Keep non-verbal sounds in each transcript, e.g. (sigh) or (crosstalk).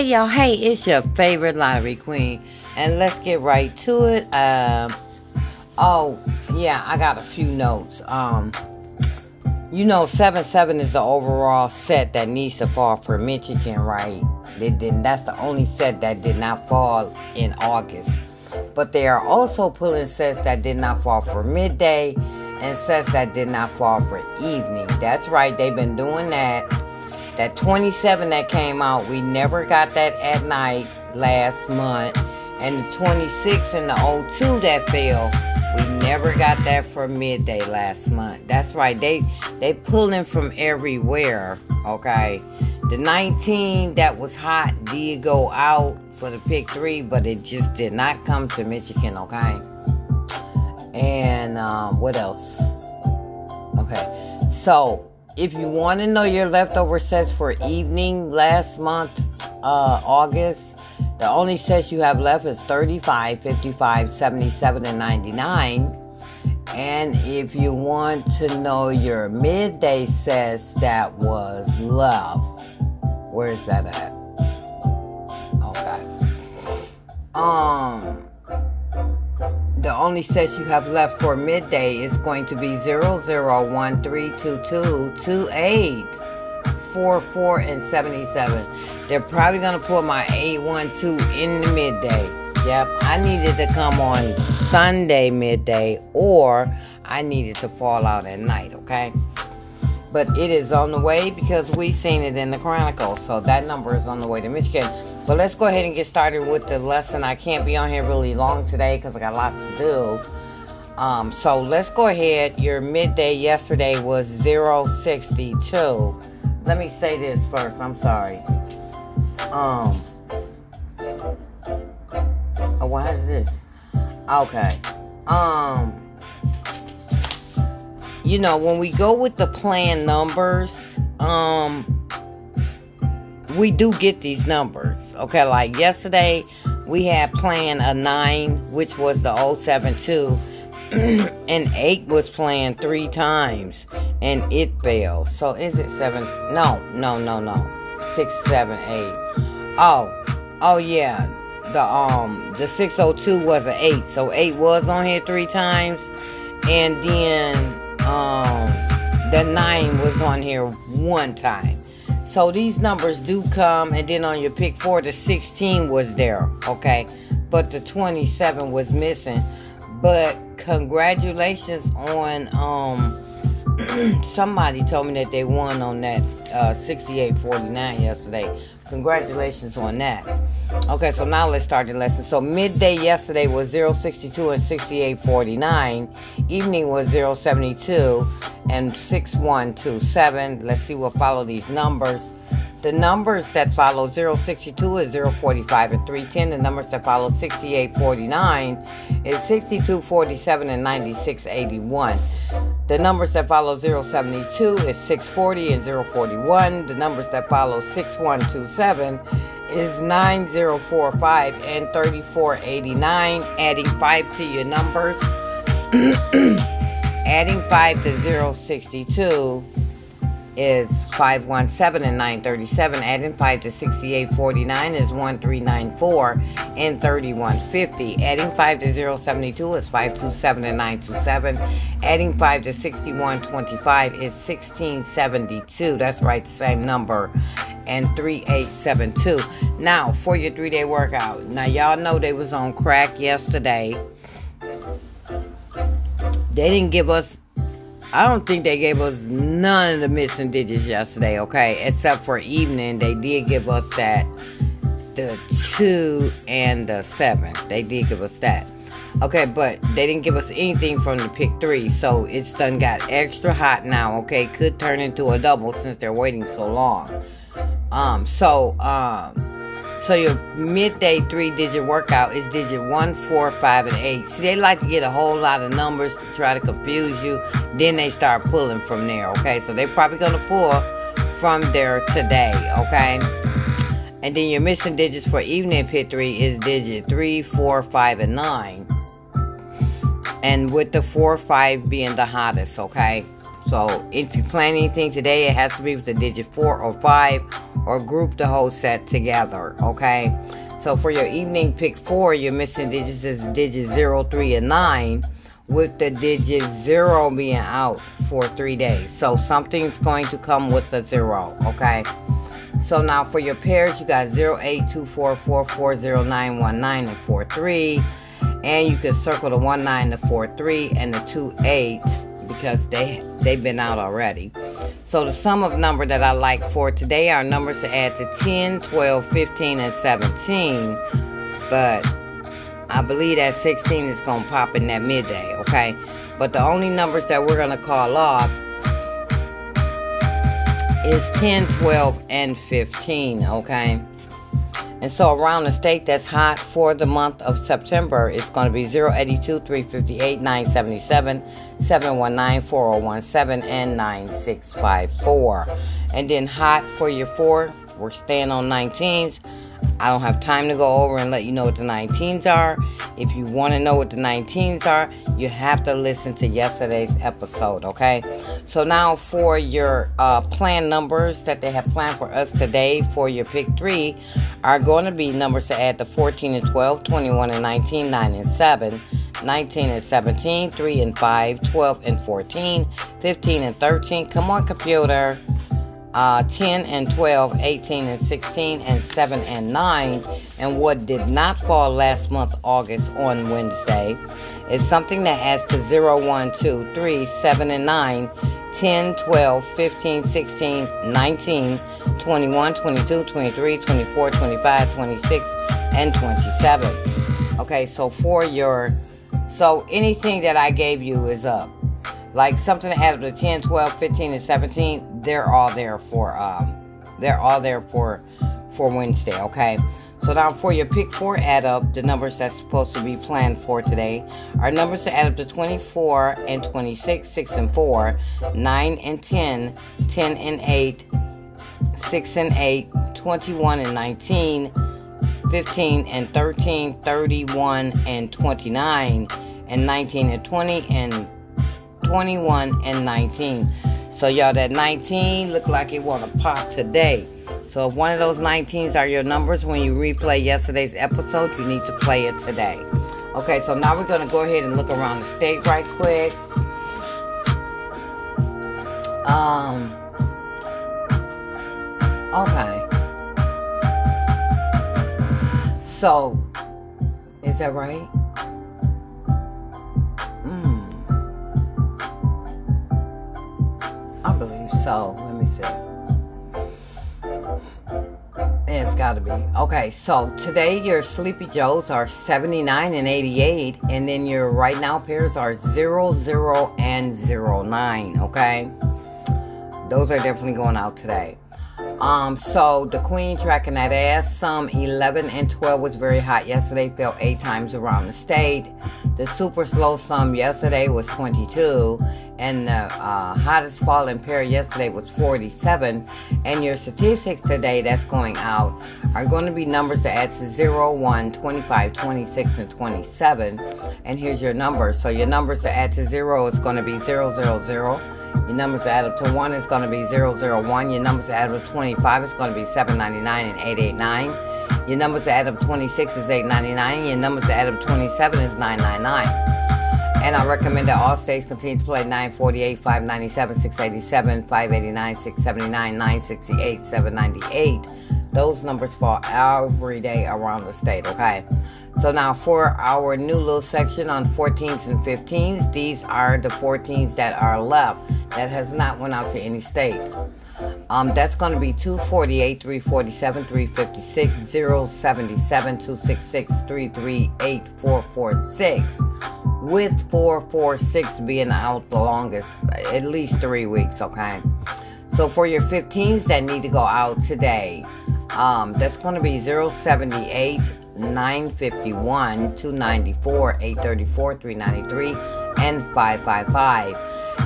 Hey y'all, hey, it's your favorite lottery queen, and let's get right to it. Um, oh yeah, I got a few notes. Um, you know, seven seven is the overall set that needs to fall for Michigan, right? They didn't. That's the only set that did not fall in August. But they are also pulling sets that did not fall for midday and sets that did not fall for evening. That's right. They've been doing that that 27 that came out, we never got that at night last month. And the 26 and the 02 that fell, we never got that for midday last month. That's right. They they pulling from everywhere. Okay. The 19 that was hot did go out for the pick three, but it just did not come to Michigan. Okay. And um, what else? Okay. So if you want to know your leftover sets for evening last month, uh, August, the only sets you have left is 35, 55, 77, and 99. And if you want to know your midday sets that was left, where's that at? Okay. Um the only sets you have left for midday is going to be 00132228. 44 and 77. They're probably going to put my 812 in the midday. Yep, I needed to come on Sunday midday or I needed to fall out at night, okay? But it is on the way because we seen it in the Chronicle. So that number is on the way to Michigan. But let's go ahead and get started with the lesson. I can't be on here really long today because I got lots to do. Um, so let's go ahead. Your midday yesterday was 062. Let me say this first. I'm sorry. Um. Oh, why is this? Okay. Um. You know, when we go with the plan numbers, um, we do get these numbers. Okay, like yesterday we had playing a 9, which was the 072, (clears throat) and 8 was playing three times, and it failed. So is it 7? No, no, no, no. Six, seven, eight. Oh, oh yeah. The um the 602 was an 8. So 8 was on here three times, and then um the 9 was on here one time. So these numbers do come, and then on your pick four, the 16 was there, okay? But the 27 was missing. But congratulations on um somebody told me that they won on that uh 6849 yesterday. Congratulations on that. Okay, so now let's start the lesson. So midday yesterday was 062 and 6849. Evening was 072 and 6127. Let's see what follow these numbers. The numbers that follow 062 is 045 and 310. The numbers that follow 6849 is 6247 and 9681. The numbers that follow 072 is 640 and 041. The numbers that follow 6127 is 9045 and 3489. Adding 5 to your numbers. (clears throat) Adding 5 to 062 is 517 and 937. Adding 5 to 6849 is 1394 and 3150. Adding 5 to 072 is 527 and 927. Adding 5 to 6125 is 1672. That's right, same number. And 3872. Now, for your three day workout. Now, y'all know they was on crack yesterday. They didn't give us I don't think they gave us none of the missing digits yesterday, okay? Except for evening, they did give us that the two and the seven. They did give us that. Okay, but they didn't give us anything from the pick three, so it's done got extra hot now, okay? Could turn into a double since they're waiting so long. Um, so um so your midday three digit workout is digit one, four, five, and eight. See, they like to get a whole lot of numbers to try to confuse you. Then they start pulling from there, okay? So they're probably gonna pull from there today, okay? And then your missing digits for evening pick three is digit three, four, five, and nine. And with the four, five being the hottest, okay? So if you plan anything today, it has to be with the digit four or five or group the whole set together, okay? So for your evening pick four, your missing digits is digits 0, 3, and 9, with the digit 0 being out for three days. So something's going to come with the 0, okay? So now for your pairs, you got 0824440919 and 43. And you can circle the 19, the 43, and the 28 because they they've been out already. So the sum of number that I like for today are numbers to add to 10, 12, 15, and 17. But I believe that 16 is going to pop in that midday, okay? But the only numbers that we're going to call off is 10, 12, and 15, okay? And so around the state that's hot for the month of September, it's going to be 082, 358, 977, 719, 4017, and 9654. And then hot for your four, we're staying on 19s. I don't have time to go over and let you know what the 19s are. If you want to know what the 19s are, you have to listen to yesterday's episode, okay? So now for your uh, plan numbers that they have planned for us today for your pick three are going to be numbers to add to 14 and 12, 21 and 19, 9 and 7. 19 and 17, 3 and 5, 12 and 14, 15 and 13. Come on, computer uh, 10 and 12, 18 and 16, and 7 and 9. And what did not fall last month, August, on Wednesday, is something that adds to 0, 1, 2, 3, 7 and 9, 10, 12, 15, 16, 19, 21, 22, 23, 24, 25, 26, and 27. Okay, so for your, so anything that I gave you is up like something that add up to 10 12 15 and 17 they're all there for um they're all there for for wednesday okay so now for your pick four add up the numbers that's supposed to be planned for today are numbers to add up to 24 and 26 6 and 4 9 and 10 10 and 8 6 and 8 21 and 19 15 and 13 31 and 29 and 19 and 20 and 21 and 19. So y'all that 19 look like it want to pop today. So if one of those 19s are your numbers when you replay yesterday's episode, you need to play it today. Okay, so now we're going to go ahead and look around the state right quick. Um Okay. So is that right? Got to be. Okay, so today your Sleepy Joes are 79 and 88, and then your right now pairs are 0, 0, and 0, 9. Okay, those are definitely going out today. Um, so the queen tracking that ass. Some 11 and 12 was very hot yesterday, fell eight times around the state. The super slow sum yesterday was 22, and the uh, hottest falling pair yesterday was 47. And your statistics today that's going out are going to be numbers that add to 0, 1, 25, 26, and 27. And here's your numbers. So your numbers that add to 0 is going to be 0, 0, 0. Your numbers add up to 1 is going to be 001. Your numbers add up to 25 is going to be 799 and 889. Your numbers to add up to 26 is 899. Your numbers add up to 27 is 999. And I recommend that all states continue to play 948, 597, 687, 589, 679, 968, 798. Those numbers fall every day around the state, okay? So now for our new little section on 14s and 15s, these are the 14s that are left that has not went out to any state. Um, that's going to be 248, 347, 356, 077, 266, 338, 446, with 446 being out the longest, at least three weeks, okay? So for your 15s that need to go out today, um, that's going to be 078, 951, 294, 834, 393, and 555.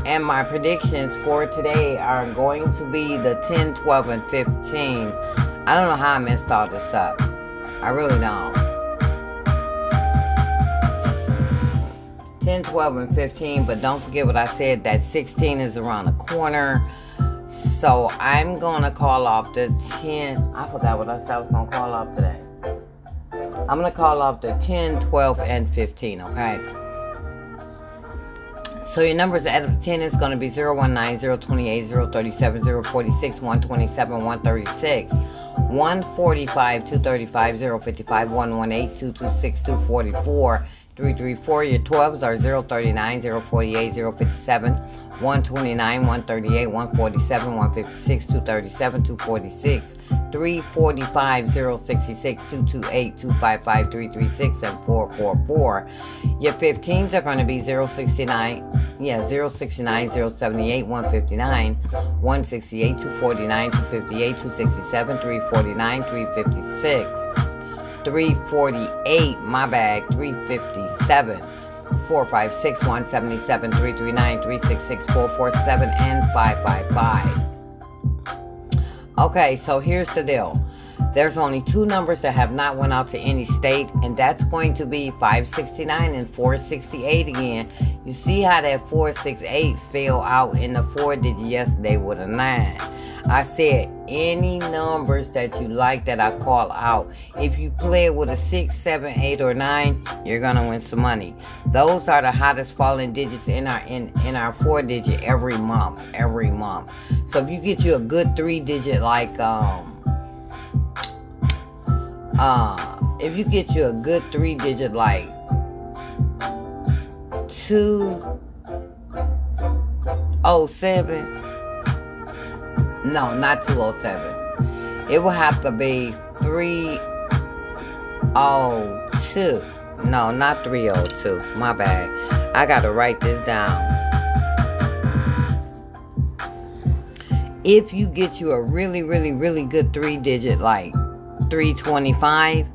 And my predictions for today are going to be the 10, 12, and 15. I don't know how I messed all this up. I really don't. 10, 12, and 15, but don't forget what I said that 16 is around the corner. So I'm gonna call off the 10. I forgot what I said I was gonna call off today. I'm gonna call off the 10, 12, and 15, okay? So your numbers out of 10 is to be 019, 028, 037, 046, 127, 136, 145, 235, 055, 118, 226, 244, 334. Your 12s are 039, 048, 057, 129, 138, 147, 156, 237, 246, 345, 066, 228, 255, 336, and 444. Your 15s are going to be 069 yeah, 069, 078, 159, 168, 249, 258, 267, 349, 356, 348, my bag, 357, 456, 177, 339, 366, 447, and 555. Okay, so here's the deal there's only two numbers that have not went out to any state and that's going to be 569 and 468 again. You see how that 468 fell out in the four digit yesterday with a nine. I said any numbers that you like that i call out if you play it with a six seven eight or nine you're gonna win some money. Those are the hottest falling digits in our in in our four digit every month every month. So if you get you a good three digit like um uh, if you get you a good three digit like two oh seven no not 207 it will have to be 302 no not 302 my bad. I gotta write this down. If you get you a really really really good three digit like 325.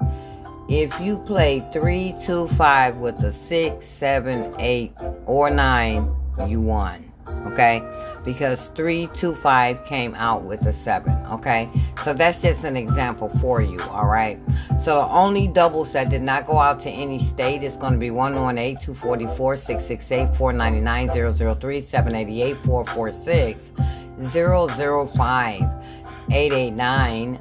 If you play 325 with a 6, 7, 8, or 9, you won. Okay? Because 325 came out with a 7. Okay? So that's just an example for you. Alright? So the only doubles that did not go out to any state is going to be 118, 244, 668, 499, 003, 788, 446, 005, 889,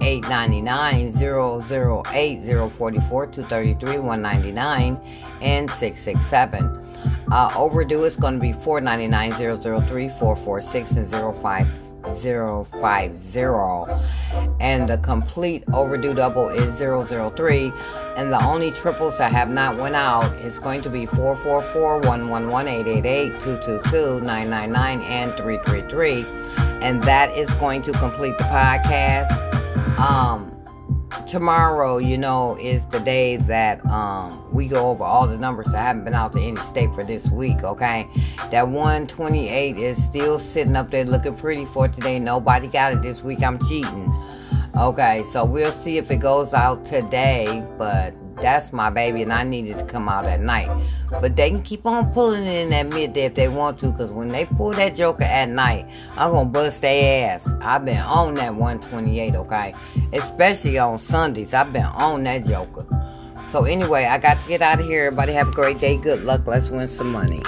899 008 044 233 199 and 667 uh, overdue is going to be 499 003 446 and 05 050 and the complete overdue double is 003 and the only triples that have not went out is going to be 444 111 888 222 999 and 333 and that is going to complete the podcast um, tomorrow, you know, is the day that um, we go over all the numbers that haven't been out to any state for this week, okay? That 128 is still sitting up there looking pretty for today. Nobody got it this week. I'm cheating. Okay, so we'll see if it goes out today, but that's my baby, and I need it to come out at night. But they can keep on pulling it in at midday if they want to, because when they pull that joker at night, I'm going to bust their ass. I've been on that 128, okay? Especially on Sundays. I've been on that joker. So, anyway, I got to get out of here. Everybody have a great day. Good luck. Let's win some money.